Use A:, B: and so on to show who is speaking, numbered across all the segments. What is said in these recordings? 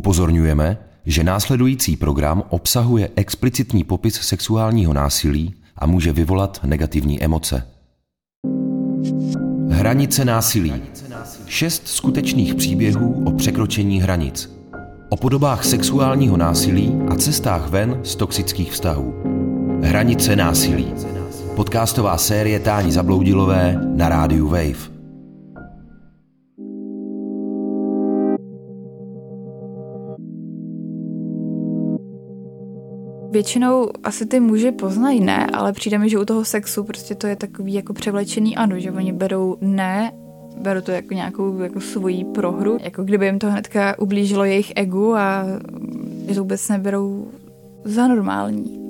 A: Upozorňujeme, že následující program obsahuje explicitní popis sexuálního násilí a může vyvolat negativní emoce. Hranice násilí. Šest skutečných příběhů o překročení hranic. O podobách sexuálního násilí a cestách ven z toxických vztahů. Hranice násilí. Podcastová série Táni Zabloudilové na rádiu Wave.
B: Většinou asi ty muži poznají ne, ale přijde mi, že u toho sexu prostě to je takový jako převlečený ano, že oni berou ne, berou to jako nějakou jako svoji prohru, jako kdyby jim to hnedka ublížilo jejich egu a že to vůbec neberou za normální.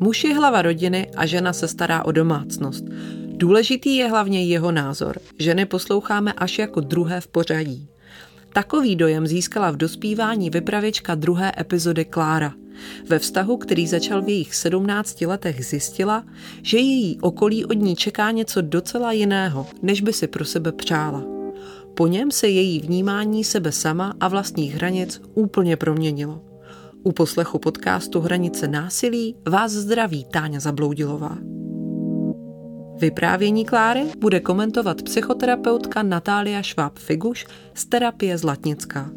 C: Muž je hlava rodiny a žena se stará o domácnost. Důležitý je hlavně jeho názor. Ženy posloucháme až jako druhé v pořadí. Takový dojem získala v dospívání vypravěčka druhé epizody Klára. Ve vztahu, který začal v jejich 17 letech, zjistila, že její okolí od ní čeká něco docela jiného, než by si pro sebe přála. Po něm se její vnímání sebe sama a vlastních hranic úplně proměnilo. U poslechu podcastu Hranice násilí vás zdraví Táňa Zabloudilová. Vyprávění Kláry bude komentovat psychoterapeutka Natália Šváb-Figuš z terapie Zlatnická.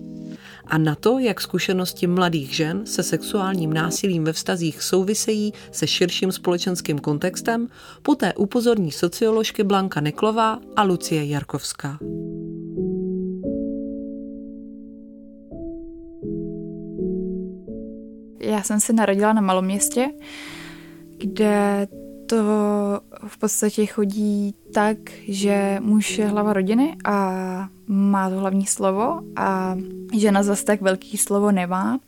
C: A na to, jak zkušenosti mladých žen se sexuálním násilím ve vztazích souvisejí se širším společenským kontextem, poté upozorní socioložky Blanka Neklová a Lucie Jarkovská.
B: Já jsem se narodila na malom městě, kde to v podstatě chodí tak, že muž je hlava rodiny a má to hlavní slovo a žena zase tak velký slovo nemá.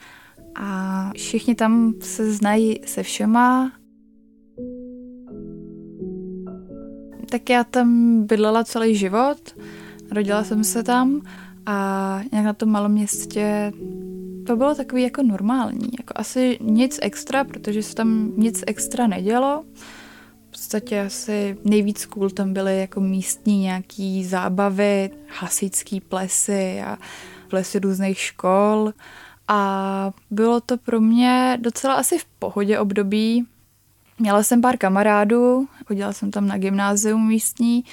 B: A všichni tam se znají se všema. Tak já tam bydlela celý život, rodila jsem se tam a nějak na tom malom městě to bylo takový jako normální. Jako asi nic extra, protože se tam nic extra nedělo podstatě asi nejvíc cool tam byly jako místní nějaký zábavy, hasičský plesy a plesy různých škol. A bylo to pro mě docela asi v pohodě období. Měla jsem pár kamarádů, chodila jsem tam na gymnázium místní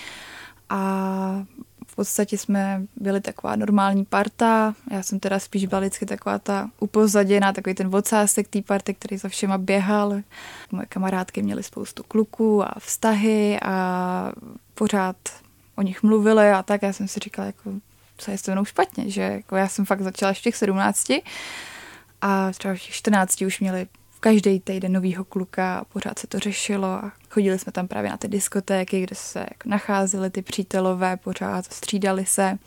B: a v podstatě jsme byli taková normální parta. Já jsem teda spíš byla vždycky taková ta upozaděná, takový ten vocásek té party, který za všema běhal. Moje kamarádky měly spoustu kluků a vztahy a pořád o nich mluvili a tak. Já jsem si říkala, jako, co je s mnou špatně, že jako já jsem fakt začala v těch 17 a třeba v těch 14 už měli každý týden novýho kluka a pořád se to řešilo a chodili jsme tam právě na ty diskotéky, kde se jako nacházeli ty přítelové, pořád střídali se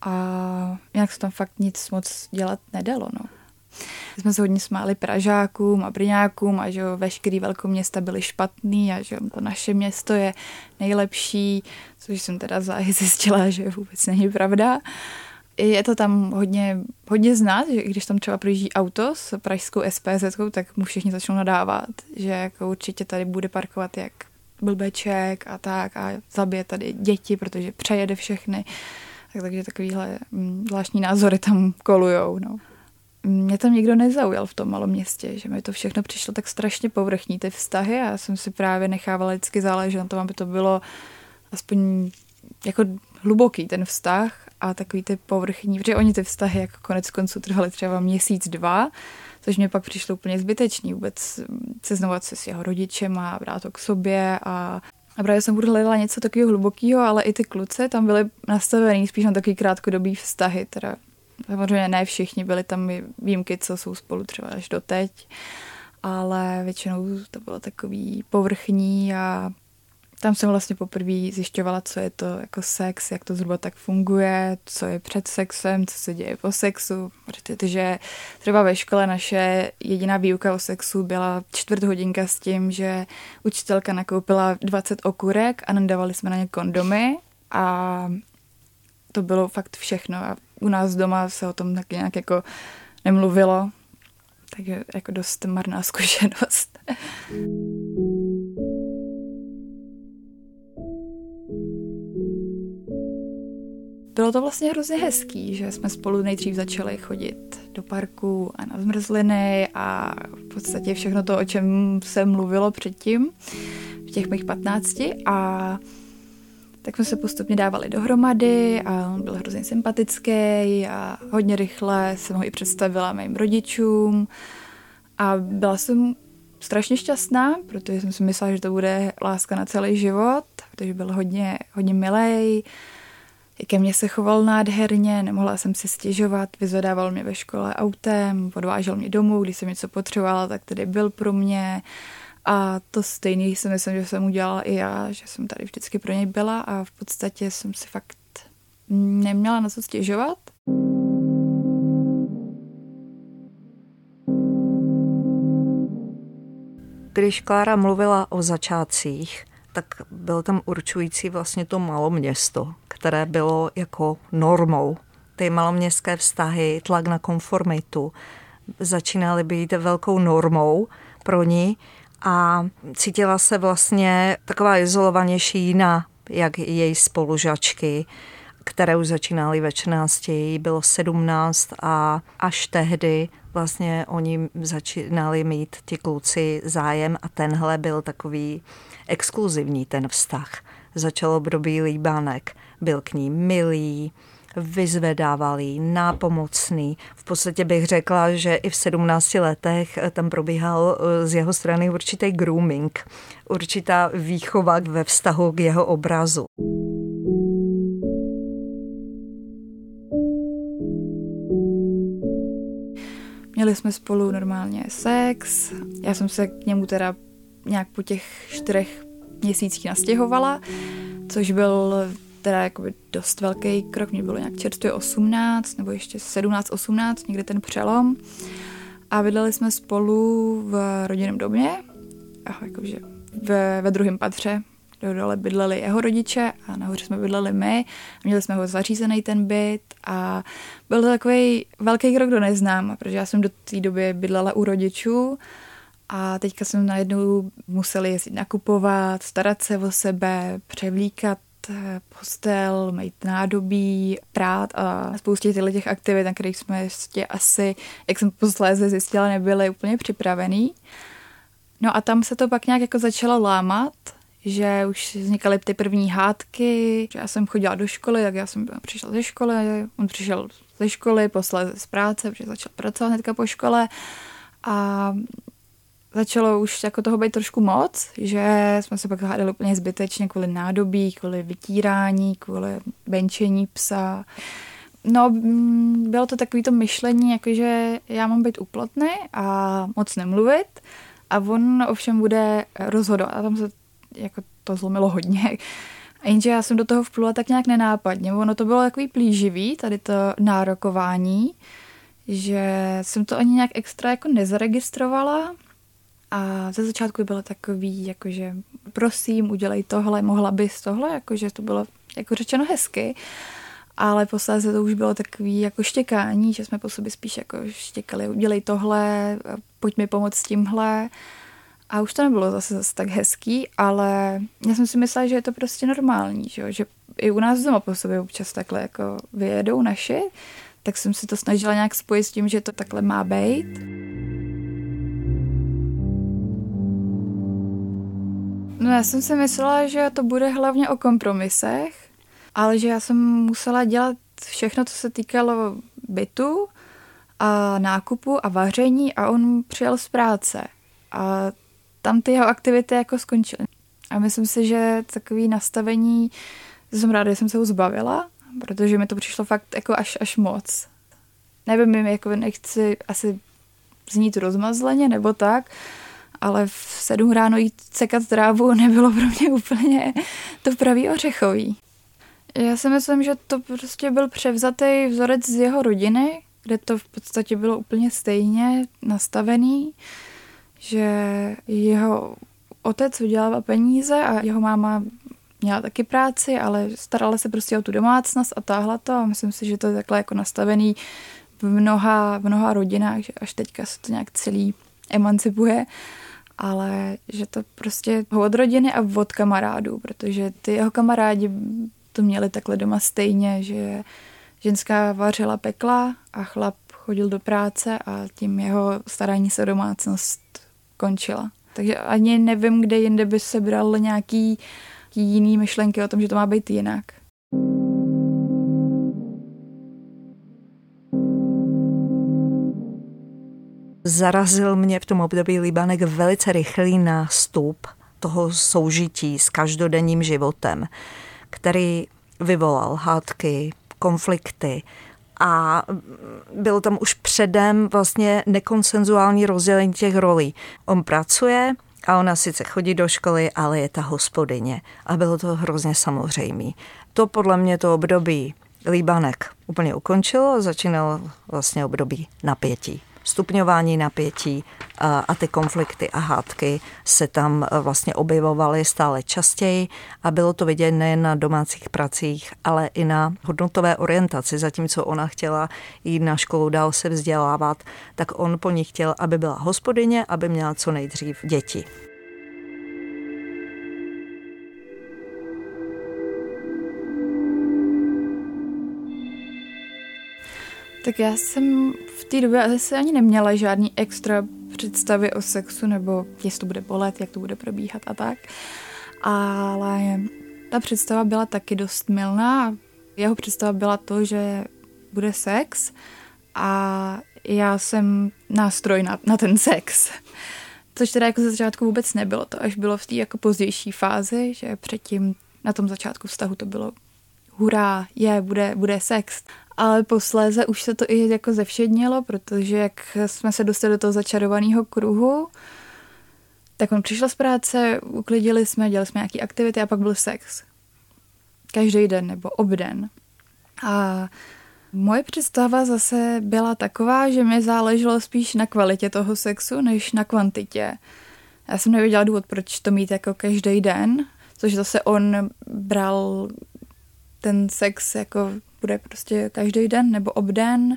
B: a nějak se tam fakt nic moc dělat nedalo, no. Jsme se hodně smáli Pražákům a Brňákům a že jo, veškerý velkoměsta byly špatný a že to naše město je nejlepší, což jsem teda záhy zjistila, že vůbec není pravda je to tam hodně, hodně znát, že když tam třeba projíždí auto s pražskou SPZ, tak mu všichni začnou nadávat, že jako určitě tady bude parkovat jak blbeček a tak a zabije tady děti, protože přejede všechny. Tak, takže takovýhle mm, zvláštní názory tam kolujou. No. Mě tam nikdo nezaujal v tom malom městě, že mi to všechno přišlo tak strašně povrchní, ty vztahy a já jsem si právě nechávala vždycky záležet na tom, aby to bylo aspoň jako hluboký ten vztah a takový ty povrchní, protože oni ty vztahy jako konec konců trvaly třeba měsíc, dva, což mě pak přišlo úplně zbytečný vůbec seznovat se s jeho rodičem a brát to k sobě a a právě jsem budu hledala něco takového hlubokého, ale i ty kluci tam byly nastavený spíš na takový krátkodobý vztahy, teda samozřejmě ne všichni, byly tam výjimky, co jsou spolu třeba až do teď, ale většinou to bylo takový povrchní a tam jsem vlastně poprvé zjišťovala, co je to jako sex, jak to zhruba tak funguje, co je před sexem, co se děje po sexu, protože třeba ve škole naše jediná výuka o sexu byla čtvrt hodinka s tím, že učitelka nakoupila 20 okurek a nadávali jsme na ně kondomy a to bylo fakt všechno. A u nás doma se o tom taky nějak jako nemluvilo, takže jako dost marná zkušenost. Bylo to vlastně hrozně hezký, že jsme spolu nejdřív začali chodit do parku a na zmrzliny a v podstatě všechno to, o čem se mluvilo předtím v těch mých patnácti. A tak jsme se postupně dávali dohromady a on byl hrozně sympatický a hodně rychle jsem ho i představila mým rodičům. A byla jsem strašně šťastná, protože jsem si myslela, že to bude láska na celý život, protože byl hodně, hodně milej, ke mně se choval nádherně, nemohla jsem si stěžovat, vyzvedával mě ve škole autem, podvážel mě domů, když jsem něco potřebovala, tak tady byl pro mě. A to stejný si myslím, že jsem udělala i já, že jsem tady vždycky pro něj byla a v podstatě jsem si fakt neměla na co stěžovat.
D: Když Klára mluvila o začátcích, tak bylo tam určující vlastně to maloměsto, které bylo jako normou. Ty maloměstské vztahy, tlak na konformitu, začínaly být velkou normou pro ní a cítila se vlastně taková izolovanější jiná, jak její spolužačky, které už začínaly ve 14, jí bylo 17 a až tehdy vlastně oni začínali mít ti kluci zájem a tenhle byl takový exkluzivní ten vztah. Začalo období líbánek, byl k ní milý, vyzvedávali, nápomocný. V podstatě bych řekla, že i v 17 letech tam probíhal eh, z jeho strany určitý grooming, určitá výchova ve vztahu k jeho obrazu.
B: Měli jsme spolu normálně sex, já jsem se k němu teda nějak po těch čtyřech měsících nastěhovala, což byl teda jakoby dost velký krok, mě bylo nějak čerstvě 18 nebo ještě 17-18, někde ten přelom. A bydleli jsme spolu v rodinném domě, a jakože ve, ve druhém patře, dole bydleli jeho rodiče a nahoře jsme bydleli my. Měli jsme ho zařízený ten byt a byl to takový velký krok do neznáma, protože já jsem do té doby bydlela u rodičů a teďka jsem najednou museli jezdit nakupovat, starat se o sebe, převlíkat eh, postel, mít nádobí, prát a spoustě těchto těch aktivit, na kterých jsme ještě asi, jak jsem posléze zjistila, nebyli úplně připravený. No a tam se to pak nějak jako začalo lámat, že už vznikaly ty první hádky, že já jsem chodila do školy, tak já jsem přišla ze školy, on přišel ze školy, posléze z práce, protože začal pracovat hnedka po škole a začalo už jako toho být trošku moc, že jsme se pak hádali úplně zbytečně kvůli nádobí, kvůli vytírání, kvůli benčení psa. No, mm, bylo to takový to myšlení, jakože já mám být úplotný a moc nemluvit a on ovšem bude rozhodovat. A tam se jako to zlomilo hodně. Jenže já jsem do toho vplula tak nějak nenápadně. Ono to bylo takový plíživý, tady to nárokování, že jsem to ani nějak extra jako nezaregistrovala, a ze začátku bylo takový, jakože prosím, udělej tohle, mohla bys tohle, jakože to bylo jako řečeno hezky, ale posléze to už bylo takový jako štěkání, že jsme po sobě spíš jako štěkali, udělej tohle, pojď mi pomoct s tímhle. A už to nebylo zase, zase tak hezký, ale já jsem si myslela, že je to prostě normální, že, že i u nás doma po sobě občas takhle jako vyjedou naši, tak jsem si to snažila nějak spojit s tím, že to takhle má být. No já jsem si myslela, že to bude hlavně o kompromisech, ale že já jsem musela dělat všechno, co se týkalo bytu a nákupu a vaření a on přijel z práce. A tam ty jeho aktivity jako skončily. A myslím si, že takový nastavení, jsem ráda, že jsem se ho zbavila, protože mi to přišlo fakt jako až, až moc. Nevím, jako nechci asi znít rozmazleně nebo tak, ale v sedm ráno jít sekat trávu nebylo pro mě úplně to pravý ořechový. Já si myslím, že to prostě byl převzatý vzorec z jeho rodiny, kde to v podstatě bylo úplně stejně nastavený, že jeho otec vydělával peníze a jeho máma měla taky práci, ale starala se prostě o tu domácnost a táhla to a myslím si, že to je takhle jako nastavený v mnoha, v mnoha rodinách, že až teďka se to nějak celý emancipuje ale že to prostě od rodiny a od kamarádů, protože ty jeho kamarádi to měli takhle doma stejně, že ženská vařila pekla a chlap chodil do práce a tím jeho starání se domácnost končila. Takže ani nevím, kde jinde by se bral nějaký jiný myšlenky o tom, že to má být jinak.
D: Zarazil mě v tom období Libanek velice rychlý nástup toho soužití s každodenním životem, který vyvolal hádky, konflikty a bylo tam už předem vlastně nekonsenzuální rozdělení těch rolí. On pracuje a ona sice chodí do školy, ale je ta hospodyně a bylo to hrozně samozřejmé. To podle mě to období Líbanek úplně ukončilo, začínalo vlastně období napětí stupňování napětí a ty konflikty a hádky se tam e, vlastně objevovaly stále častěji a bylo to vidět nejen na domácích pracích, ale i na hodnotové orientaci. Zatímco ona chtěla jít na školu, dál se vzdělávat, tak on po ní chtěl, aby byla hospodyně, aby měla co nejdřív děti.
B: Tak já jsem v té době asi ani neměla žádný extra představy o sexu, nebo jestli to bude bolet, jak to bude probíhat a tak. Ale ta představa byla taky dost milná. Jeho představa byla to, že bude sex a já jsem nástroj na, na ten sex. Což teda jako ze začátku vůbec nebylo. To až bylo v té jako pozdější fázi, že předtím na tom začátku vztahu to bylo hurá, je, bude, bude sex. Ale posléze už se to i jako zevšednilo, protože jak jsme se dostali do toho začarovaného kruhu, tak on přišel z práce, uklidili jsme, dělali jsme nějaké aktivity a pak byl sex. Každý den nebo obden. A moje představa zase byla taková, že mi záleželo spíš na kvalitě toho sexu, než na kvantitě. Já jsem nevěděla důvod, proč to mít jako každý den, což zase on bral ten sex jako bude prostě každý den nebo obden.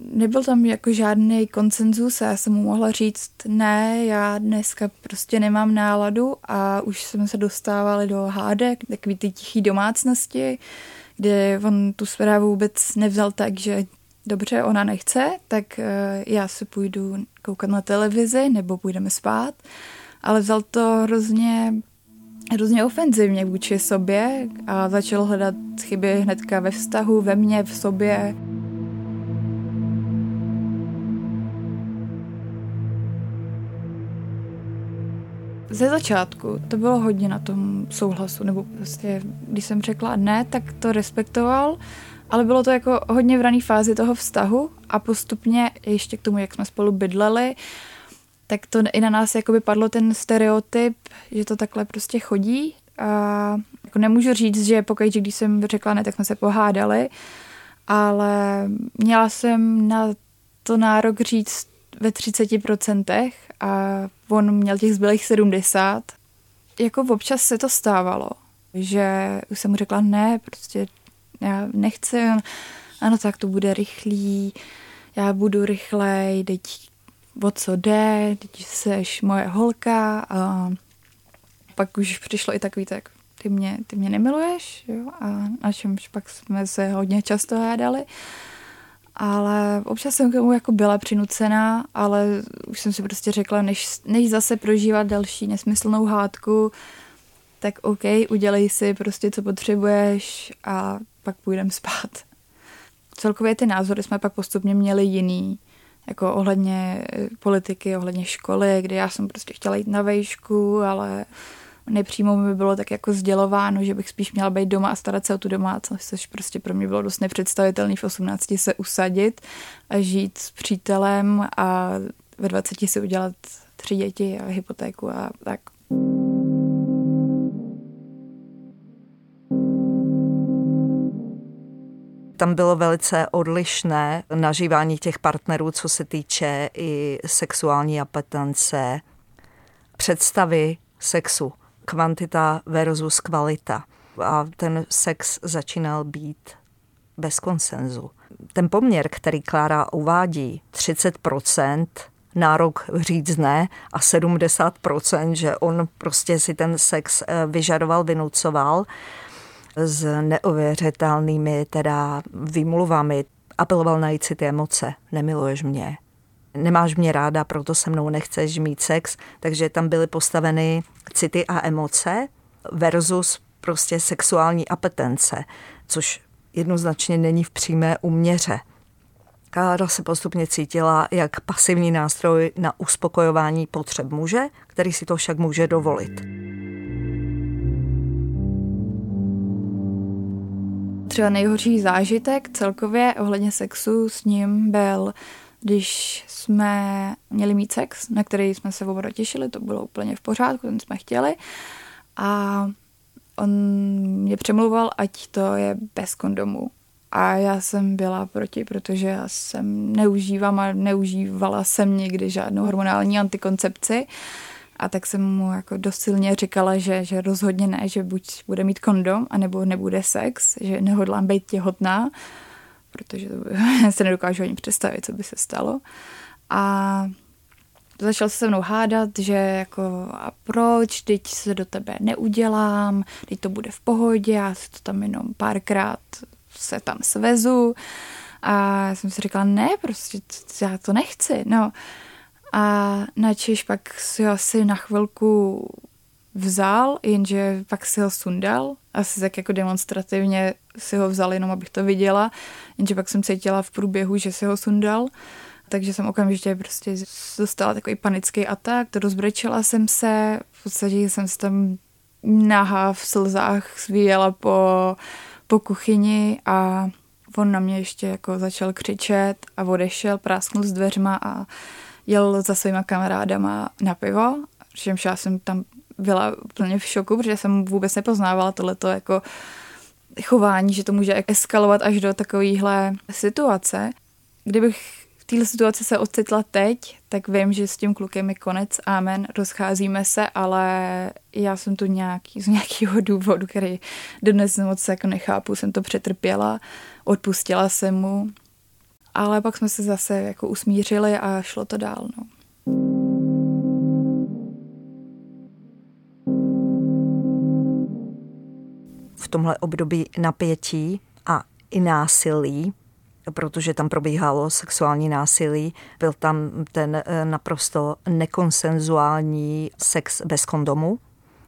B: Nebyl tam jako žádný konsenzus a já jsem mu mohla říct, ne, já dneska prostě nemám náladu a už jsme se dostávali do hádek, takový ty tichý domácnosti, kde on tu zprávu vůbec nevzal tak, že dobře, ona nechce, tak eh, já se půjdu koukat na televizi nebo půjdeme spát, ale vzal to hrozně hrozně ofenzivně vůči sobě a začal hledat chyby hnedka ve vztahu, ve mně, v sobě. Ze začátku to bylo hodně na tom souhlasu, nebo prostě, když jsem řekla ne, tak to respektoval, ale bylo to jako hodně v rané fázi toho vztahu a postupně ještě k tomu, jak jsme spolu bydleli, tak to i na nás jakoby padlo ten stereotyp, že to takhle prostě chodí. A jako nemůžu říct, že pokud, když jsem řekla ne, tak jsme se pohádali, ale měla jsem na to nárok říct ve 30% a on měl těch zbylých 70. Jako občas se to stávalo, že už jsem mu řekla ne, prostě já nechci, ano, tak to bude rychlý, já budu rychlej, teď o co jde, teď seš moje holka a pak už přišlo i takový tak, ty mě, ty mě nemiluješ, jo, a na čemž pak jsme se hodně často hádali. Ale občas jsem k tomu jako byla přinucená, ale už jsem si prostě řekla, než, než zase prožívat další nesmyslnou hádku, tak OK, udělej si prostě, co potřebuješ a pak půjdeme spát. Celkově ty názory jsme pak postupně měli jiný jako ohledně eh, politiky, ohledně školy, kdy já jsem prostě chtěla jít na vejšku, ale nepřímo mi bylo tak jako sdělováno, že bych spíš měla být doma a starat se o tu domácnost, což prostě pro mě bylo dost nepředstavitelné v 18 se usadit a žít s přítelem a ve 20 si udělat tři děti a hypotéku a tak.
D: Tam bylo velice odlišné nažívání těch partnerů, co se týče i sexuální apetence, představy sexu, kvantita versus kvalita. A ten sex začínal být bez konsenzu. Ten poměr, který Klára uvádí, 30% nárok říct ne a 70%, že on prostě si ten sex eh, vyžadoval, vynucoval, s neuvěřitelnými teda výmluvami. Apeloval na ty emoce. Nemiluješ mě, nemáš mě ráda, proto se mnou nechceš mít sex. Takže tam byly postaveny city a emoce versus prostě sexuální apetence, což jednoznačně není v přímé uměře. Klára se postupně cítila jak pasivní nástroj na uspokojování potřeb muže, který si to však může dovolit.
B: Třeba nejhorší zážitek celkově ohledně sexu s ním byl, když jsme měli mít sex, na který jsme se oba těšili, to bylo úplně v pořádku, ten jsme chtěli. A on mě přemluval, ať to je bez kondomu. A já jsem byla proti, protože já jsem neužívám a neužívala jsem nikdy žádnou hormonální antikoncepci. A tak jsem mu jako dost silně říkala, že, že rozhodně ne, že buď bude mít kondom, anebo nebude sex, že nehodlám být těhotná, protože to se nedokážu ani představit, co by se stalo. A začal se se mnou hádat, že jako a proč, teď se do tebe neudělám, teď to bude v pohodě, já si to tam jenom párkrát se tam svezu. A já jsem si říkala, ne, prostě já to nechci, no. A načež pak si ho asi na chvilku vzal, jenže pak si ho sundal, asi tak jako demonstrativně si ho vzal, jenom abych to viděla, jenže pak jsem cítila v průběhu, že si ho sundal, takže jsem okamžitě prostě dostala takový panický atak, to rozbrečela jsem se, v podstatě jsem se tam nahá v slzách svíjela po, po kuchyni a on na mě ještě jako začal křičet a odešel, prásknul s dveřma a jel za svýma kamarádama na pivo, čímž já jsem tam byla úplně v šoku, protože jsem vůbec nepoznávala tohleto jako chování, že to může eskalovat až do takovéhle situace. Kdybych v této situaci se ocitla teď, tak vím, že s tím klukem je konec, amen, rozcházíme se, ale já jsem tu nějaký, z nějakého důvodu, který dnes moc jako nechápu, jsem to přetrpěla, odpustila jsem mu, ale pak jsme se zase jako usmířili a šlo to dál. No.
D: V tomhle období napětí a i násilí, protože tam probíhalo sexuální násilí, byl tam ten eh, naprosto nekonsenzuální sex bez kondomu.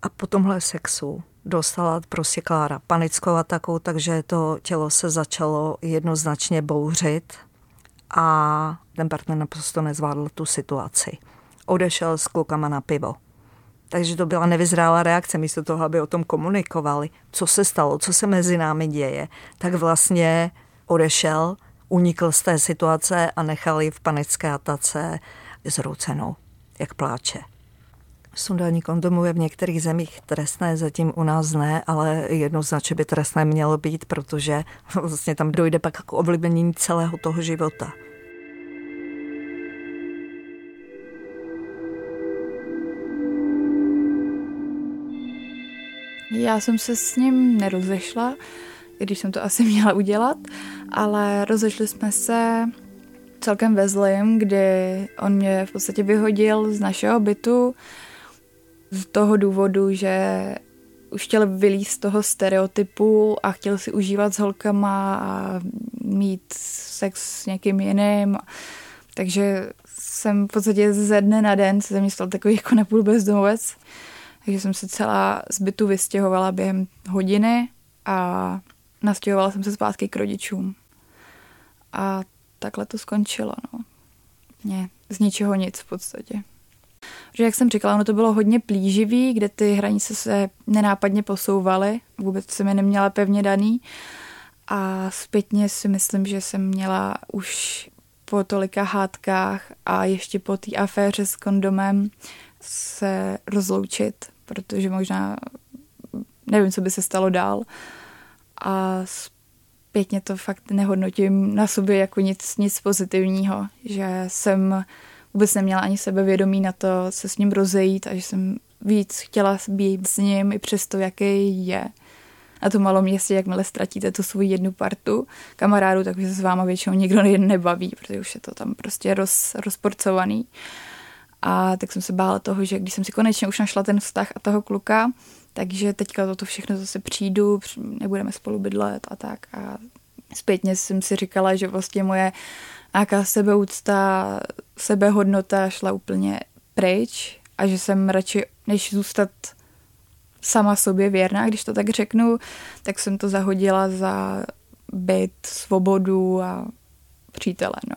D: A po tomhle sexu dostala prostě Klára panickou ataku, takže to tělo se začalo jednoznačně bouřit a ten partner naprosto nezvládl tu situaci. Odešel s klukama na pivo. Takže to byla nevyzrálá reakce, místo toho, aby o tom komunikovali, co se stalo, co se mezi námi děje, tak vlastně odešel, unikl z té situace a nechal ji v panické atace zroucenou, jak pláče. Sundání kondomu je v některých zemích trestné, zatím u nás ne, ale jednoznačně by trestné mělo být, protože vlastně tam dojde pak k ovlivnění celého toho života.
B: Já jsem se s ním nerozešla, když jsem to asi měla udělat, ale rozešli jsme se celkem ve zlým, kdy on mě v podstatě vyhodil z našeho bytu, z toho důvodu, že už chtěl vylíst z toho stereotypu a chtěl si užívat s holkama a mít sex s někým jiným. Takže jsem v podstatě ze dne na den se mi stal takový jako napůl bezdomovec. Takže jsem se celá z bytu vystěhovala během hodiny a nastěhovala jsem se zpátky k rodičům. A takhle to skončilo, no. Z ničeho nic v podstatě. Že jak jsem říkala, ono to bylo hodně plíživý, kde ty hranice se nenápadně posouvaly, vůbec jsem je neměla pevně daný. A zpětně si myslím, že jsem měla už po tolika hádkách a ještě po té aféře s kondomem se rozloučit, protože možná nevím, co by se stalo dál. A zpětně to fakt nehodnotím na sobě jako nic, nic pozitivního, že jsem vůbec neměla ani sebevědomí na to se s ním rozejít a že jsem víc chtěla být s ním i přesto, jaký je. Na tom malom městě, jakmile ztratíte tu svoji jednu partu kamarádu, takže se s váma většinou nikdo nebaví, protože už je to tam prostě roz, rozporcovaný. A tak jsem se bála toho, že když jsem si konečně už našla ten vztah a toho kluka, takže teďka toto všechno zase přijdu, nebudeme spolu bydlet a tak. A zpětně jsem si říkala, že vlastně moje nějaká sebeúcta, sebehodnota šla úplně pryč a že jsem radši, než zůstat sama sobě věrná, když to tak řeknu, tak jsem to zahodila za byt, svobodu a přítele, no.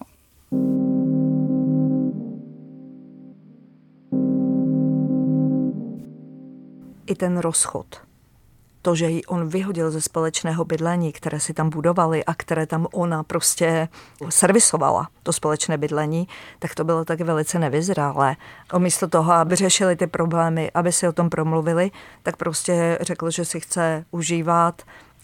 D: I ten rozchod to, že ji on vyhodil ze společného bydlení, které si tam budovali a které tam ona prostě servisovala, to společné bydlení, tak to bylo taky velice nevyzrálé. A místo toho, aby řešili ty problémy, aby si o tom promluvili, tak prostě řekl, že si chce užívat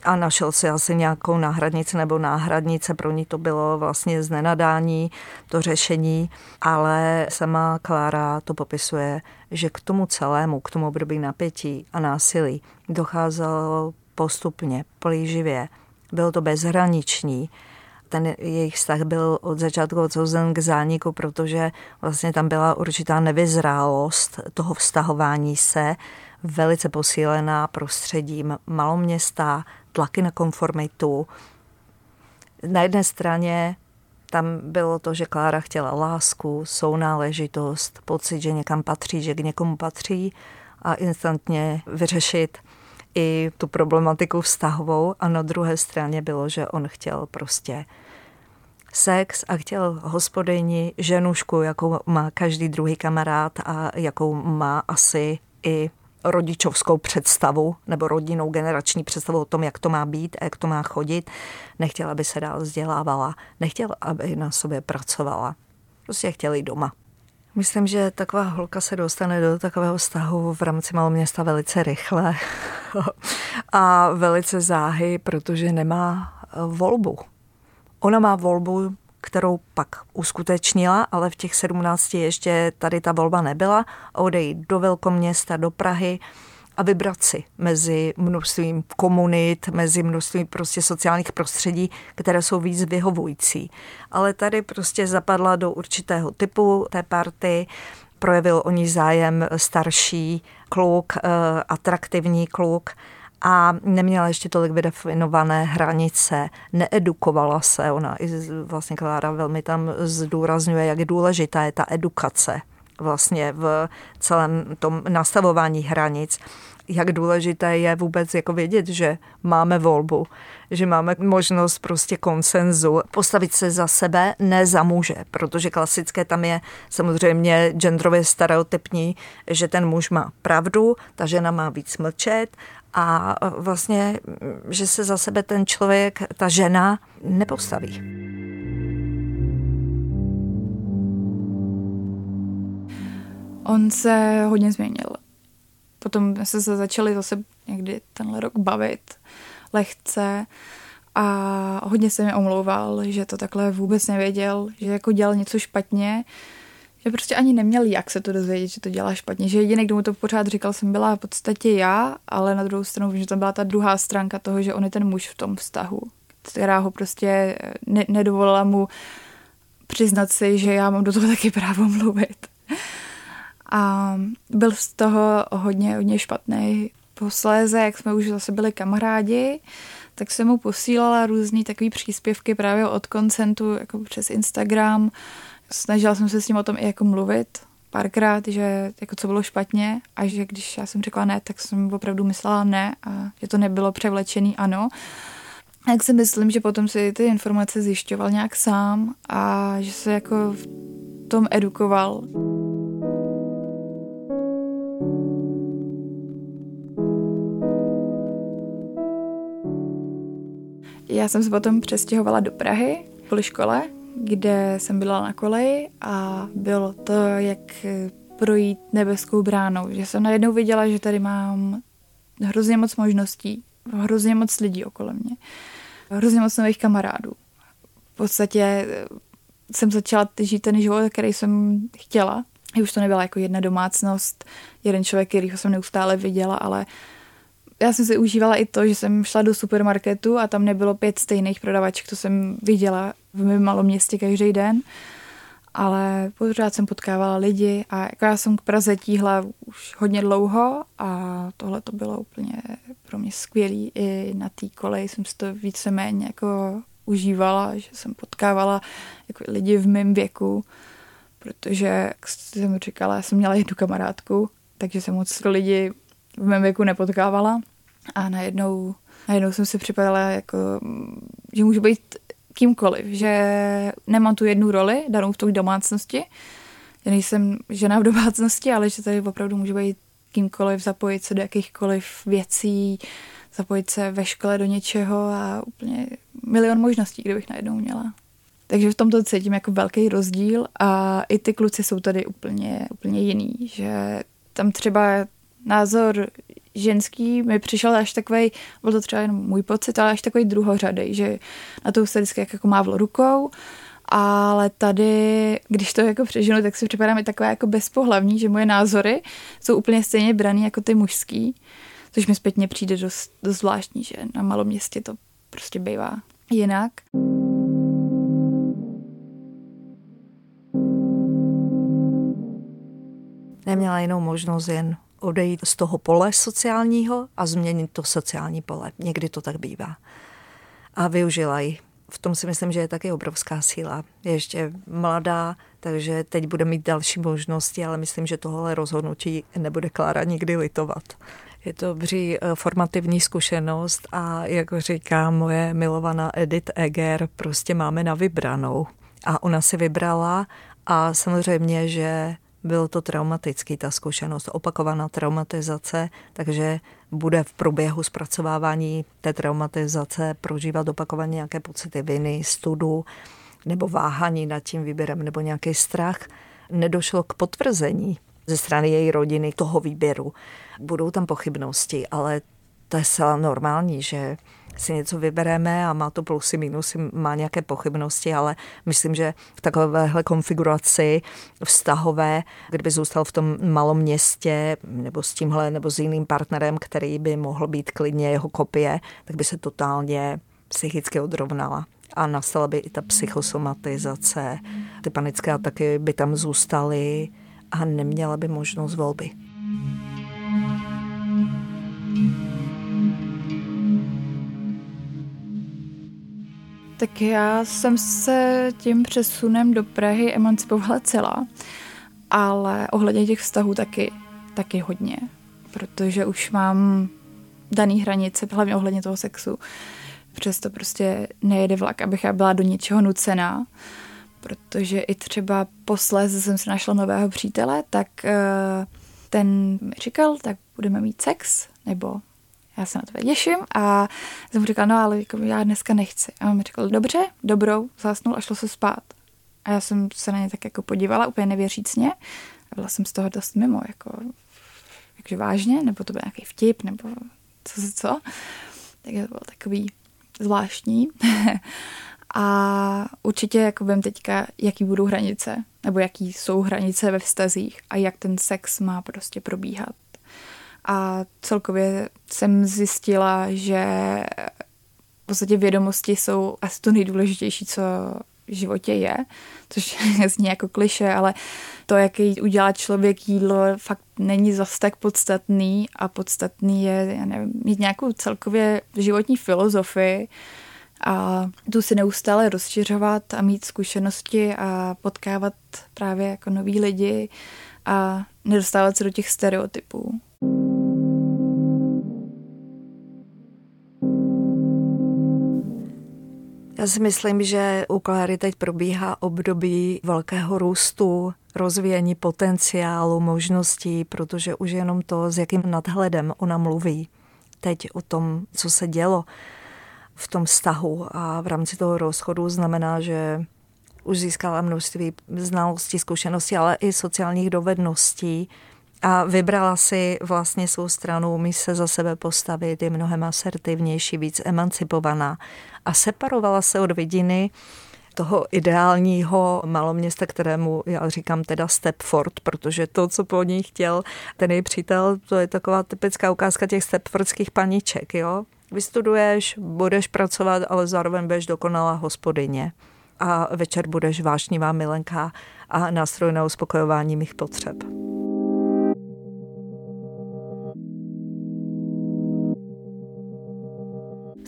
D: a našel si asi nějakou náhradnici nebo náhradnice, pro ní to bylo vlastně znenadání, to řešení, ale sama Klára to popisuje, že k tomu celému, k tomu období napětí a násilí docházelo postupně, plíživě. Bylo to bezhraniční. Ten jejich vztah byl od začátku odsouzen k zániku, protože vlastně tam byla určitá nevyzrálost toho vztahování se, velice posílená prostředím maloměsta, tlaky na konformitu. Na jedné straně tam bylo to, že Klára chtěla lásku, sounáležitost, pocit, že někam patří, že k někomu patří a instantně vyřešit i tu problematiku vztahovou a na druhé straně bylo, že on chtěl prostě sex a chtěl hospodyni, ženušku, jakou má každý druhý kamarád a jakou má asi i rodičovskou představu nebo rodinnou generační představu o tom, jak to má být a jak to má chodit. Nechtěla, aby se dál vzdělávala, nechtěla, aby na sobě pracovala. Prostě chtěla jít doma. Myslím, že taková holka se dostane do takového vztahu v rámci maloměsta velice rychle a velice záhy, protože nemá volbu. Ona má volbu kterou pak uskutečnila, ale v těch 17 ještě tady ta volba nebyla, odejít do velkoměsta, do Prahy a vybrat si mezi množstvím komunit, mezi množstvím prostě sociálních prostředí, které jsou víc vyhovující. Ale tady prostě zapadla do určitého typu té party, projevil o ní zájem starší kluk, eh, atraktivní kluk, a neměla ještě tolik vydefinované hranice, needukovala se. Ona i vlastně Klára velmi tam zdůrazňuje, jak důležitá je ta edukace vlastně v celém tom nastavování hranic jak důležité je vůbec jako vědět, že máme volbu, že máme možnost prostě konsenzu, postavit se za sebe, ne za muže, protože klasické tam je samozřejmě genderově stereotypní, že ten muž má pravdu, ta žena má víc mlčet a vlastně, že se za sebe ten člověk, ta žena nepostaví.
B: On se hodně změnil. Potom jsme se začali zase někdy tenhle rok bavit lehce a hodně se mi omlouval, že to takhle vůbec nevěděl, že jako dělal něco špatně, že prostě ani neměl jak se to dozvědět, že to dělá špatně. Že jediný, kdo mu to pořád říkal, jsem byla v podstatě já, ale na druhou stranu, že to byla ta druhá stránka toho, že on je ten muž v tom vztahu, která ho prostě ne- nedovolila mu přiznat si, že já mám do toho taky právo mluvit. A byl z toho hodně, hodně špatný. Posléze, jak jsme už zase byli kamarádi, tak jsem mu posílala různý takový příspěvky právě od koncentu, jako přes Instagram, snažila jsem se s ním o tom i jako mluvit párkrát, že jako co bylo špatně a že když já jsem řekla ne, tak jsem opravdu myslela ne a že to nebylo převlečený ano. Jak si myslím, že potom si ty informace zjišťoval nějak sám a že se jako v tom edukoval. Já jsem se potom přestěhovala do Prahy kvůli škole kde jsem byla na koleji a bylo to, jak projít nebeskou bránou. Že jsem najednou viděla, že tady mám hrozně moc možností, hrozně moc lidí okolo mě, hrozně moc nových kamarádů. V podstatě jsem začala žít ten život, který jsem chtěla. Už to nebyla jako jedna domácnost, jeden člověk, kterýho jsem neustále viděla, ale já jsem si užívala i to, že jsem šla do supermarketu a tam nebylo pět stejných prodavaček, to jsem viděla v mém malom městě každý den. ale pořád jsem potkávala lidi a jako já jsem k Praze tíhla už hodně dlouho a tohle to bylo úplně pro mě skvělý. I na té koleji jsem si to víceméně jako užívala, že jsem potkávala jako lidi v mém věku, protože, jak jsem říkala, já jsem měla jednu kamarádku, takže jsem moc lidi v mém věku nepotkávala a najednou, najednou jsem si připadala jako, že můžu být kýmkoliv, že nemám tu jednu roli danou v té domácnosti, že nejsem žena v domácnosti, ale že tady opravdu můžu být kýmkoliv, zapojit se do jakýchkoliv věcí, zapojit se ve škole do něčeho a úplně milion možností, kdybych najednou měla. Takže v tomto cítím jako velký rozdíl a i ty kluci jsou tady úplně, úplně jiný, že tam třeba názor ženský mi přišel až takový, byl to třeba jenom můj pocit, ale až takový druhořadej, že na to se vždycky jako mávlo rukou, ale tady, když to jako přežinu, tak si připadá mi takové jako bezpohlavní, že moje názory jsou úplně stejně braný jako ty mužský, což mi zpětně přijde dost, dost zvláštní, že na malom městě to prostě bývá jinak.
D: Neměla jinou možnost jen odejít z toho pole sociálního a změnit to sociální pole. Někdy to tak bývá. A využila ji. V tom si myslím, že je taky obrovská síla. Je ještě mladá, takže teď bude mít další možnosti, ale myslím, že tohle rozhodnutí nebude Klára nikdy litovat. Je to vří eh, formativní zkušenost a jak říká moje milovaná Edith Eger, prostě máme na vybranou. A ona si vybrala a samozřejmě, že bylo to traumatický, ta zkušenost, opakovaná traumatizace, takže bude v průběhu zpracovávání té traumatizace prožívat opakovaně nějaké pocity viny, studu nebo váhání nad tím výběrem nebo nějaký strach. Nedošlo k potvrzení ze strany její rodiny toho výběru. Budou tam pochybnosti, ale to je zcela normální, že si něco vybereme a má to plusy, minusy, má nějaké pochybnosti, ale myslím, že v takovéhle konfiguraci vztahové, kdyby zůstal v tom malom městě nebo s tímhle nebo s jiným partnerem, který by mohl být klidně jeho kopie, tak by se totálně psychicky odrovnala a nastala by i ta psychosomatizace. Ty panické ataky by tam zůstaly a neměla by možnost volby.
B: Tak já jsem se tím přesunem do Prahy emancipovala celá, ale ohledně těch vztahů taky, taky hodně, protože už mám daný hranice, hlavně ohledně toho sexu. Přesto prostě nejede vlak, abych já byla do něčeho nucená, protože i třeba posléze jsem si našla nového přítele, tak uh, ten mi říkal, tak budeme mít sex, nebo já se na to těším a jsem mu říkala, no ale jako já dneska nechci. A on mi říkal, dobře, dobrou, zasnul a šlo se spát. A já jsem se na ně tak jako podívala, úplně nevěřícně. A byla jsem z toho dost mimo, jako, jakože vážně, nebo to byl nějaký vtip, nebo co se co. Tak to bylo takový zvláštní. a určitě jako vím teďka, jaký budou hranice, nebo jaký jsou hranice ve vztazích a jak ten sex má prostě probíhat a celkově jsem zjistila, že v podstatě vědomosti jsou asi to nejdůležitější, co v životě je, což zní jako kliše, ale to, jaký udělá člověk jídlo, fakt není zas tak podstatný a podstatný je, já nevím, mít nějakou celkově životní filozofii a tu si neustále rozšiřovat a mít zkušenosti a potkávat právě jako noví lidi a nedostávat se do těch stereotypů.
D: Já si myslím, že u Kláry teď probíhá období velkého růstu, rozvíjení potenciálu, možností, protože už jenom to, s jakým nadhledem ona mluví teď o tom, co se dělo v tom vztahu. A v rámci toho rozchodu znamená, že už získala množství znalostí, zkušeností, ale i sociálních dovedností, a vybrala si vlastně svou stranu, umí se za sebe postavit, je mnohem asertivnější, víc emancipovaná a separovala se od vidiny toho ideálního maloměsta, kterému já říkám teda Stepford, protože to, co po ní chtěl ten její přítel, to je taková typická ukázka těch stepfordských paniček, jo. Vystuduješ, budeš pracovat, ale zároveň budeš dokonalá hospodyně. a večer budeš vášnivá milenka a nástroj na uspokojování mých potřeb.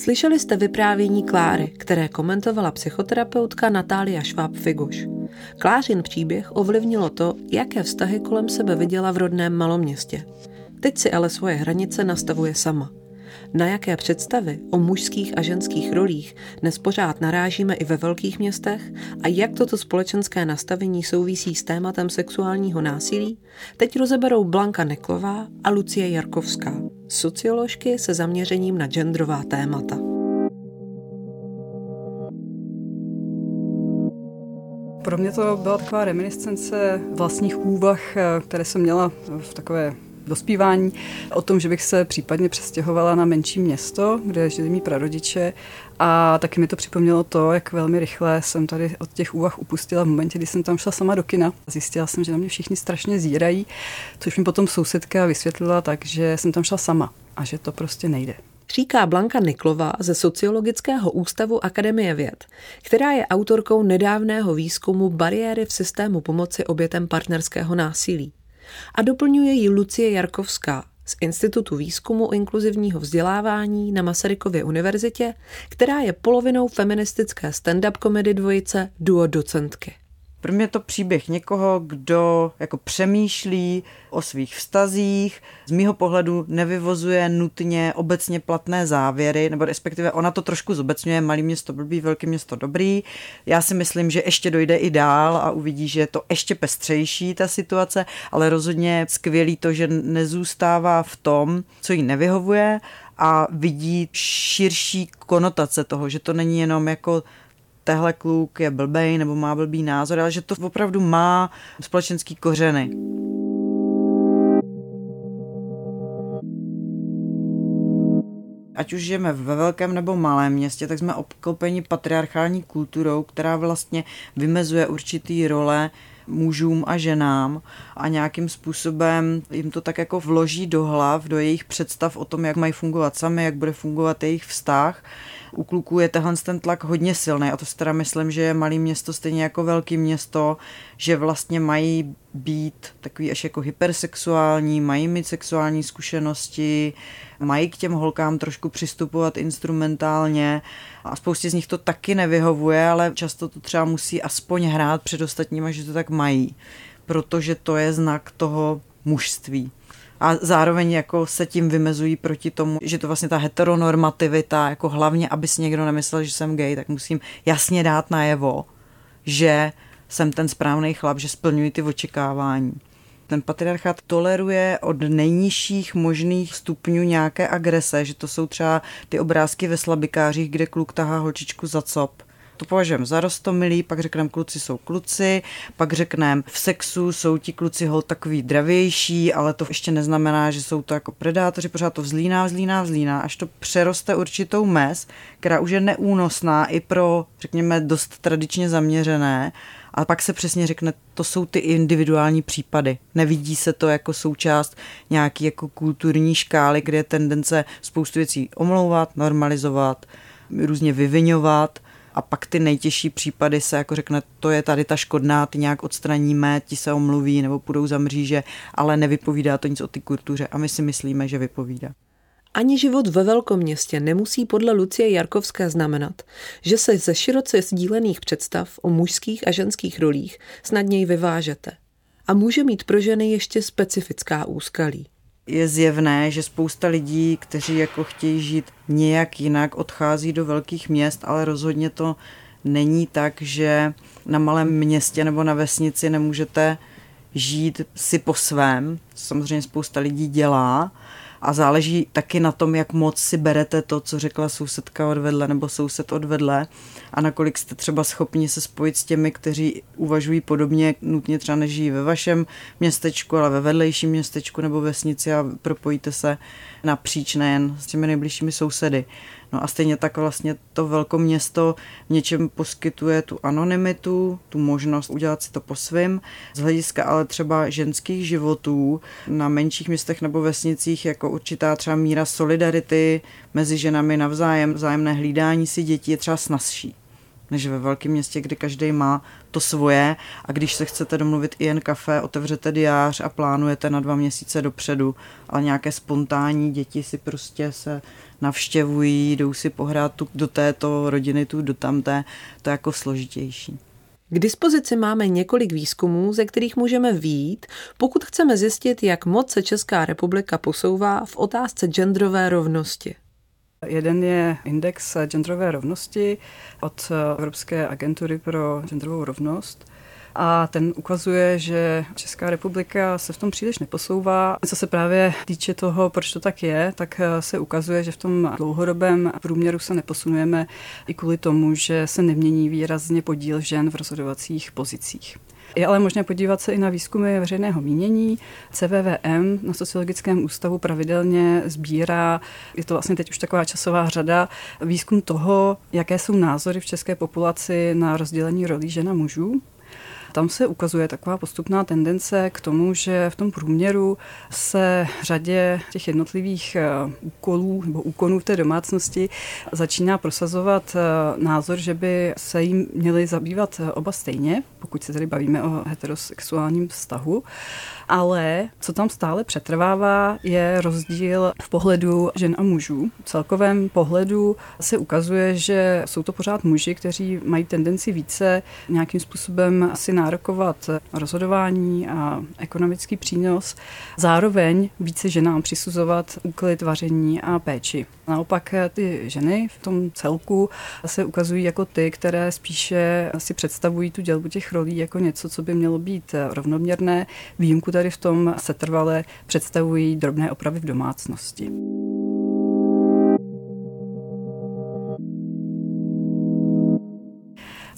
C: Slyšeli jste vyprávění Kláry, které komentovala psychoterapeutka Natália Šváb-Figuš. Klářin příběh ovlivnilo to, jaké vztahy kolem sebe viděla v rodném maloměstě. Teď si ale svoje hranice nastavuje sama. Na jaké představy o mužských a ženských rolích dnes pořád narážíme i ve velkých městech a jak toto společenské nastavení souvisí s tématem sexuálního násilí, teď rozeberou Blanka Neklová a Lucie Jarkovská, socioložky se zaměřením na genderová témata.
E: Pro mě to byla taková reminiscence vlastních úvah, které jsem měla v takové dospívání, o tom, že bych se případně přestěhovala na menší město, kde žili mý prarodiče. A taky mi to připomnělo to, jak velmi rychle jsem tady od těch úvah upustila v momentě, kdy jsem tam šla sama do kina. Zjistila jsem, že na mě všichni strašně zírají, což mi potom sousedka vysvětlila tak, že jsem tam šla sama a že to prostě nejde.
C: Říká Blanka Niklová ze Sociologického ústavu Akademie věd, která je autorkou nedávného výzkumu bariéry v systému pomoci obětem partnerského násilí a doplňuje ji Lucie Jarkovská z Institutu výzkumu inkluzivního vzdělávání na Masarykově univerzitě, která je polovinou feministické stand-up komedy dvojice Duo docentky.
F: Pro mě to příběh někoho, kdo jako přemýšlí o svých vztazích, z mýho pohledu nevyvozuje nutně obecně platné závěry, nebo respektive ona to trošku zobecňuje, malý město blbý, velké město dobrý. Já si myslím, že ještě dojde i dál a uvidí, že je to ještě pestřejší ta situace, ale rozhodně skvělý to, že nezůstává v tom, co jí nevyhovuje a vidí širší konotace toho, že to není jenom jako tehle kluk je blbej nebo má blbý názor, ale že to opravdu má společenský kořeny. ať už žijeme ve velkém nebo malém městě, tak jsme obklopeni patriarchální kulturou, která vlastně vymezuje určitý role mužům a ženám a nějakým způsobem jim to tak jako vloží do hlav, do jejich představ o tom, jak mají fungovat sami, jak bude fungovat jejich vztah u kluků je tenhle ten tlak hodně silný. A to si teda myslím, že je malý město stejně jako velký město, že vlastně mají být takový až jako hypersexuální, mají mít sexuální zkušenosti, mají k těm holkám trošku přistupovat instrumentálně. A spoustě z nich to taky nevyhovuje, ale často to třeba musí aspoň hrát před ostatníma, že to tak mají, protože to je znak toho mužství a zároveň jako se tím vymezují proti tomu, že to vlastně ta heteronormativita, jako hlavně, aby si někdo nemyslel, že jsem gay, tak musím jasně dát najevo, že jsem ten správný chlap, že splňuji ty očekávání. Ten patriarchát toleruje od nejnižších možných stupňů nějaké agrese, že to jsou třeba ty obrázky ve slabikářích, kde kluk tahá holčičku za cop to považujeme za rostomilý, pak řekneme kluci jsou kluci, pak řekneme v sexu jsou ti kluci hol takový dravější, ale to ještě neznamená, že jsou to jako predátoři, pořád to vzlíná, vzlíná, vzlíná, až to přeroste určitou mez, která už je neúnosná i pro, řekněme, dost tradičně zaměřené a pak se přesně řekne, to jsou ty individuální případy. Nevidí se to jako součást nějaký jako kulturní škály, kde je tendence spoustu věcí omlouvat, normalizovat, různě vyvinovat a pak ty nejtěžší případy se jako řekne, to je tady ta škodná, ty nějak odstraníme, ti se omluví nebo půjdou za mříže, ale nevypovídá to nic o ty kultuře a my si myslíme, že vypovídá.
C: Ani život ve velkom městě nemusí podle Lucie Jarkovské znamenat, že se ze široce sdílených představ o mužských a ženských rolích snadněji vyvážete. A může mít pro ženy ještě specifická úskalí
F: je zjevné, že spousta lidí, kteří jako chtějí žít nějak jinak, odchází do velkých měst, ale rozhodně to není tak, že na malém městě nebo na vesnici nemůžete žít si po svém. Samozřejmě spousta lidí dělá, a záleží taky na tom, jak moc si berete to, co řekla sousedka odvedle nebo soused odvedle a nakolik jste třeba schopni se spojit s těmi, kteří uvažují podobně, nutně třeba nežijí ve vašem městečku, ale ve vedlejším městečku nebo vesnici a propojíte se napříč nejen s těmi nejbližšími sousedy. No a stejně tak vlastně to velkoměsto v něčem poskytuje tu anonymitu, tu možnost udělat si to po svým. Z hlediska ale třeba ženských životů na menších městech nebo vesnicích jako určitá třeba míra solidarity mezi ženami navzájem, vzájemné hlídání si dětí je třeba snazší než ve velkém městě, kde každý má to svoje a když se chcete domluvit i jen kafe, otevřete diář a plánujete na dva měsíce dopředu, ale nějaké spontánní děti si prostě se navštěvují, jdou si pohrát tu do této rodiny, tu do tamté, to je jako složitější.
C: K dispozici máme několik výzkumů, ze kterých můžeme výjít, pokud chceme zjistit, jak moc se Česká republika posouvá v otázce genderové rovnosti.
E: Jeden je index genderové rovnosti od Evropské agentury pro genderovou rovnost a ten ukazuje, že Česká republika se v tom příliš neposouvá. Co se právě týče toho, proč to tak je, tak se ukazuje, že v tom dlouhodobém průměru se neposunujeme i kvůli tomu, že se nemění výrazně podíl žen v rozhodovacích pozicích. Je ale možné podívat se i na výzkumy veřejného mínění. CVVM na Sociologickém ústavu pravidelně sbírá, je to vlastně teď už taková časová řada, výzkum toho, jaké jsou názory v české populaci na rozdělení rolí žen a mužů. Tam se ukazuje taková postupná tendence k tomu, že v tom průměru se řadě těch jednotlivých eh, úkolů nebo úkonů v té domácnosti začíná prosazovat eh, názor, že by se jim měli zabývat eh, oba stejně, pokud se tady bavíme o heterosexuálním vztahu. Ale co tam stále přetrvává, je rozdíl v pohledu žen a mužů. V celkovém pohledu se ukazuje, že jsou to pořád muži, kteří mají tendenci více nějakým způsobem si nárokovat rozhodování a ekonomický přínos, zároveň více ženám přisuzovat úklid, vaření a péči. Naopak ty ženy v tom celku se ukazují jako ty, které spíše si představují tu dělbu těch rolí jako něco, co by mělo být rovnoměrné. Výjimku tady v tom setrvale představují drobné opravy v domácnosti.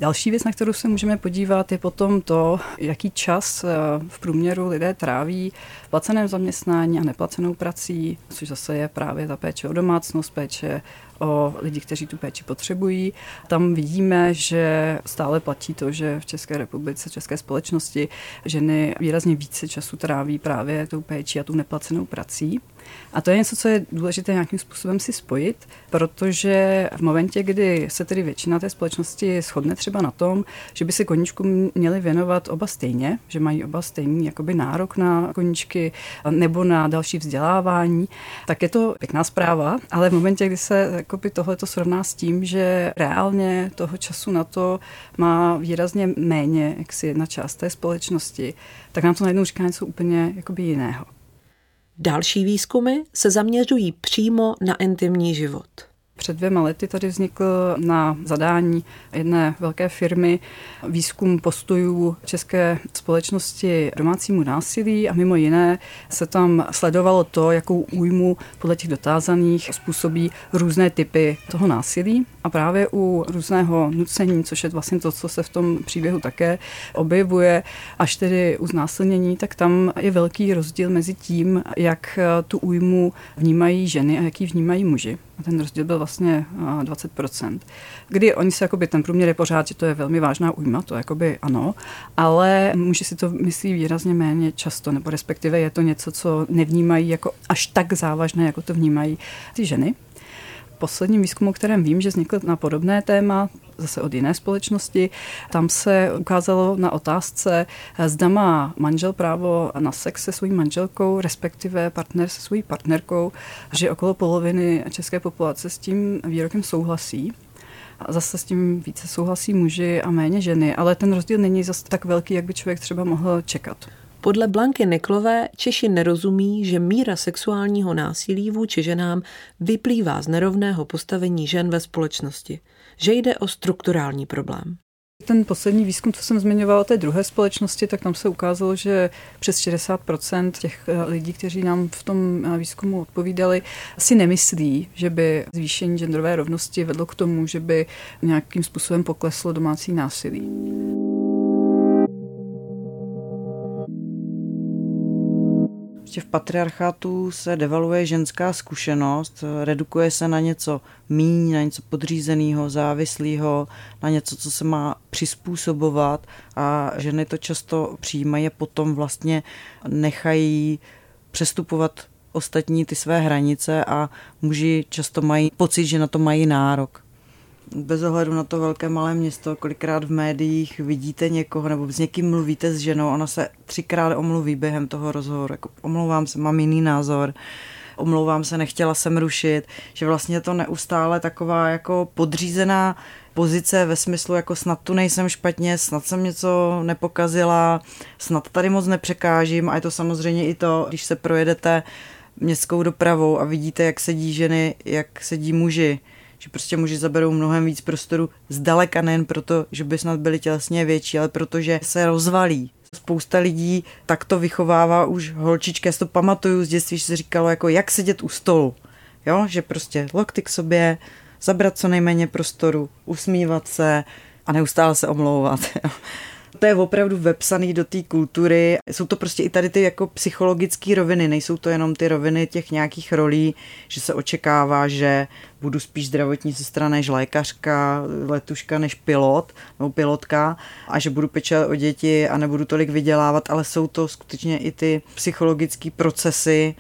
E: Další věc, na kterou se můžeme podívat, je potom to, jaký čas eh, v průměru lidé tráví v placeném zaměstnání a neplacenou prací, což zase je právě ta péče o domácnost, péče o lidi, kteří tu péči potřebují. Tam vidíme, že stále platí to, že v České republice, v české společnosti ženy výrazně více času tráví právě tou péči a tou neplacenou prací. A to je něco, co je důležité nějakým způsobem si spojit, protože v momentě, kdy se tedy většina té společnosti shodne třeba na tom, že by se koníčku měli věnovat oba stejně, že mají oba stejný jakoby nárok na koníčky nebo na další vzdělávání, tak je to pěkná zpráva, ale v momentě, kdy se tohle to srovná s tím, že reálně toho času na to má výrazně méně, jak si jedna část té společnosti, tak nám to najednou říká něco úplně jakoby jiného.
C: Další výzkumy se zaměřují přímo na intimní život.
E: Před dvěma lety tady vznikl na zadání jedné velké firmy výzkum postojů české společnosti domácímu násilí a mimo jiné se tam sledovalo to, jakou újmu podle těch dotázaných způsobí různé typy toho násilí. A právě u různého nucení, což je vlastně to, co se v tom příběhu také objevuje, až tedy u znásilnění, tak tam je velký rozdíl mezi tím, jak tu újmu vnímají ženy a jak ji vnímají muži. Ten rozdíl byl vlastně 20%. Kdy oni se, jakoby, ten průměr je pořád, že to je velmi vážná újma, to jakoby ano, ale muži si to myslí výrazně méně často, nebo respektive je to něco, co nevnímají jako až tak závažné, jako to vnímají ty ženy posledním výzkumu, kterém vím, že vznikl na podobné téma, zase od jiné společnosti, tam se ukázalo na otázce, zda má manžel právo na sex se svou manželkou, respektive partner se svou partnerkou, že okolo poloviny české populace s tím výrokem souhlasí. Zase s tím více souhlasí muži a méně ženy, ale ten rozdíl není zase tak velký, jak by člověk třeba mohl čekat.
C: Podle Blanky Neklové Češi nerozumí, že míra sexuálního násilí vůči ženám vyplývá z nerovného postavení žen ve společnosti, že jde o strukturální problém.
E: Ten poslední výzkum, co jsem zmiňovala té druhé společnosti, tak tam se ukázalo, že přes 60% těch eh, lidí, kteří nám v tom eh, výzkumu odpovídali, si nemyslí, že by zvýšení genderové rovnosti vedlo k tomu, že by nějakým způsobem pokleslo domácí násilí.
F: Prostě v patriarchátu se devaluje ženská zkušenost, redukuje se na něco míň, na něco podřízeného, závislého, na něco, co se má přizpůsobovat a ženy to často přijímají a potom vlastně nechají přestupovat ostatní ty své hranice a muži často mají pocit, že na to mají nárok. Bez ohledu na to velké malé město, kolikrát v médiích vidíte někoho nebo s někým mluvíte s ženou, ona se třikrát omluví během toho rozhovoru, jako omlouvám se, mám jiný názor, omlouvám se, nechtěla jsem rušit, že vlastně to neustále taková jako podřízená pozice ve smyslu jako snad tu nejsem špatně, snad jsem něco nepokazila, snad tady moc nepřekážím. A je to samozřejmě i to, když se projedete městskou dopravou a vidíte, jak sedí ženy, jak sedí muži, že prostě muži zaberou mnohem víc prostoru zdaleka nejen proto, že by snad byli tělesně větší, ale protože se rozvalí. Spousta lidí tak to vychovává už holčička, já si to pamatuju z dětství, že se říkalo jako jak sedět u stolu. Jo, že prostě lokty k sobě, zabrat co nejméně prostoru, usmívat se a neustále se omlouvat. To je opravdu vepsaný do té kultury. Jsou to prostě i tady ty jako psychologické roviny, nejsou to jenom ty roviny těch nějakých rolí, že se očekává, že budu spíš zdravotní sestra než lékařka, letuška než pilot nebo pilotka a že budu pečovat o děti a nebudu tolik vydělávat, ale jsou to skutečně i ty psychologické procesy,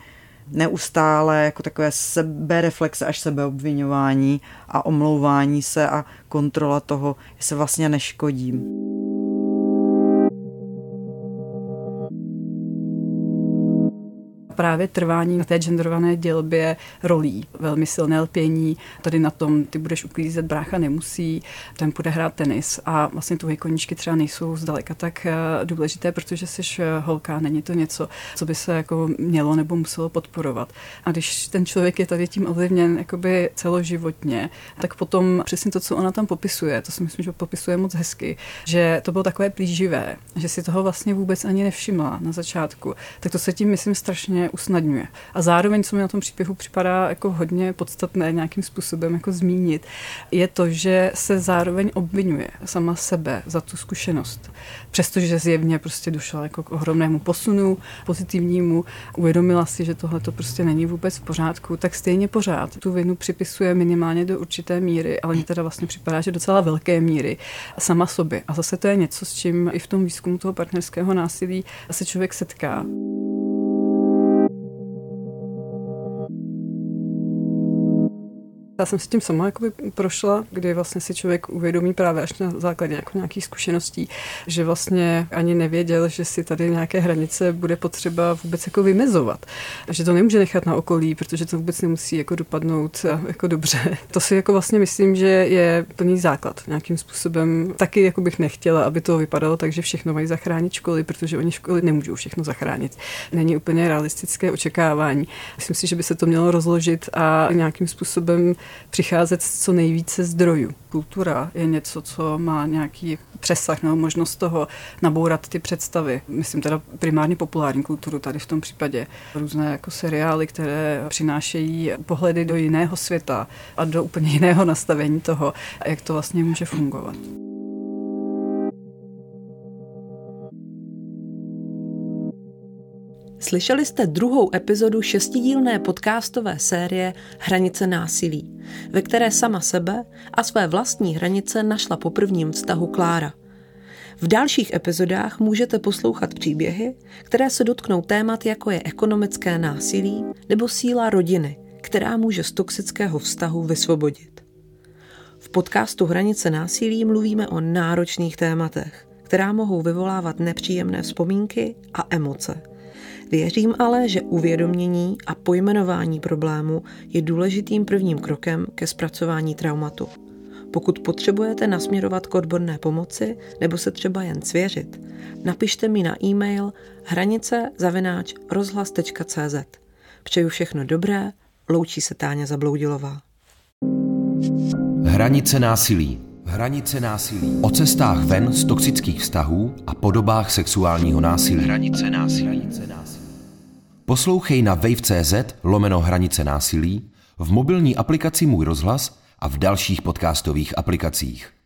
F: neustále jako takové sebereflexe až sebeobvinování a omlouvání se a kontrola toho, se vlastně neškodím.
E: Právě trvání na té genderované dělbě rolí. Velmi silné lpění, tady na tom ty budeš uklízet, brácha nemusí, ten bude hrát tenis a vlastně tvoje koníčky třeba nejsou zdaleka tak eh, důležité, protože jsi eh, holka, není to něco, co by se jako mělo nebo muselo podporovat. A když ten člověk je tady tím ovlivněn jakoby celoživotně, tak potom přesně to, co ona tam popisuje, to si myslím, že popisuje moc hezky, že to bylo takové plíživé, že si toho vlastně vůbec ani nevšimla na začátku, tak to se tím myslím strašně usnadňuje. A zároveň, co mi na tom příběhu připadá jako hodně podstatné nějakým způsobem jako zmínit, je to, že se zároveň obvinuje sama sebe za tu zkušenost. Přestože zjevně prostě došla jako k ohromnému posunu pozitivnímu, uvědomila si, že tohle to prostě není vůbec v pořádku, tak stejně pořád tu vinu připisuje minimálně do určité míry, ale mně teda vlastně připadá, že docela velké míry sama sobě. A zase to je něco, s čím i v tom výzkumu toho partnerského násilí se člověk setká. Já jsem si tím sama jakoby prošla, kdy vlastně si člověk uvědomí právě až na základě jako nějakých zkušeností, že vlastně ani nevěděl, že si tady nějaké hranice bude potřeba vůbec jako vymezovat. Že to nemůže nechat na okolí, protože to vůbec nemusí jako dopadnout jako dobře. To si jako vlastně myslím, že je plný základ nějakým způsobem. Taky jako bych nechtěla, aby to vypadalo tak, že všechno mají zachránit školy, protože oni školy nemůžou všechno zachránit. Není úplně realistické očekávání. Myslím si, že by se to mělo rozložit a nějakým způsobem přicházet z co nejvíce zdrojů. Kultura je něco, co má nějaký přesah nebo možnost toho nabourat ty představy. Myslím teda primárně populární kulturu tady v tom případě. Různé jako seriály, které přinášejí pohledy do jiného světa a do úplně jiného nastavení toho, jak to vlastně může fungovat.
C: Slyšeli jste druhou epizodu šestidílné podcastové série Hranice násilí, ve které sama sebe a své vlastní hranice našla po prvním vztahu Klára. V dalších epizodách můžete poslouchat příběhy, které se dotknou témat jako je ekonomické násilí nebo síla rodiny, která může z toxického vztahu vysvobodit. V podcastu Hranice násilí mluvíme o náročných tématech, která mohou vyvolávat nepříjemné vzpomínky a emoce. Věřím ale, že uvědomění a pojmenování problému je důležitým prvním krokem ke zpracování traumatu. Pokud potřebujete nasměrovat k odborné pomoci nebo se třeba jen svěřit, napište mi na e-mail hranice zavináč rozhlas.cz. Přeju všechno dobré, loučí se Táně Zabloudilová.
A: Hranice násilí. Hranice násilí. O cestách ven z toxických vztahů a podobách sexuálního násilí. Hranice násilí. Hranice násilí. Poslouchej na wave.cz lomeno hranice násilí, v mobilní aplikaci Můj rozhlas a v dalších podcastových aplikacích.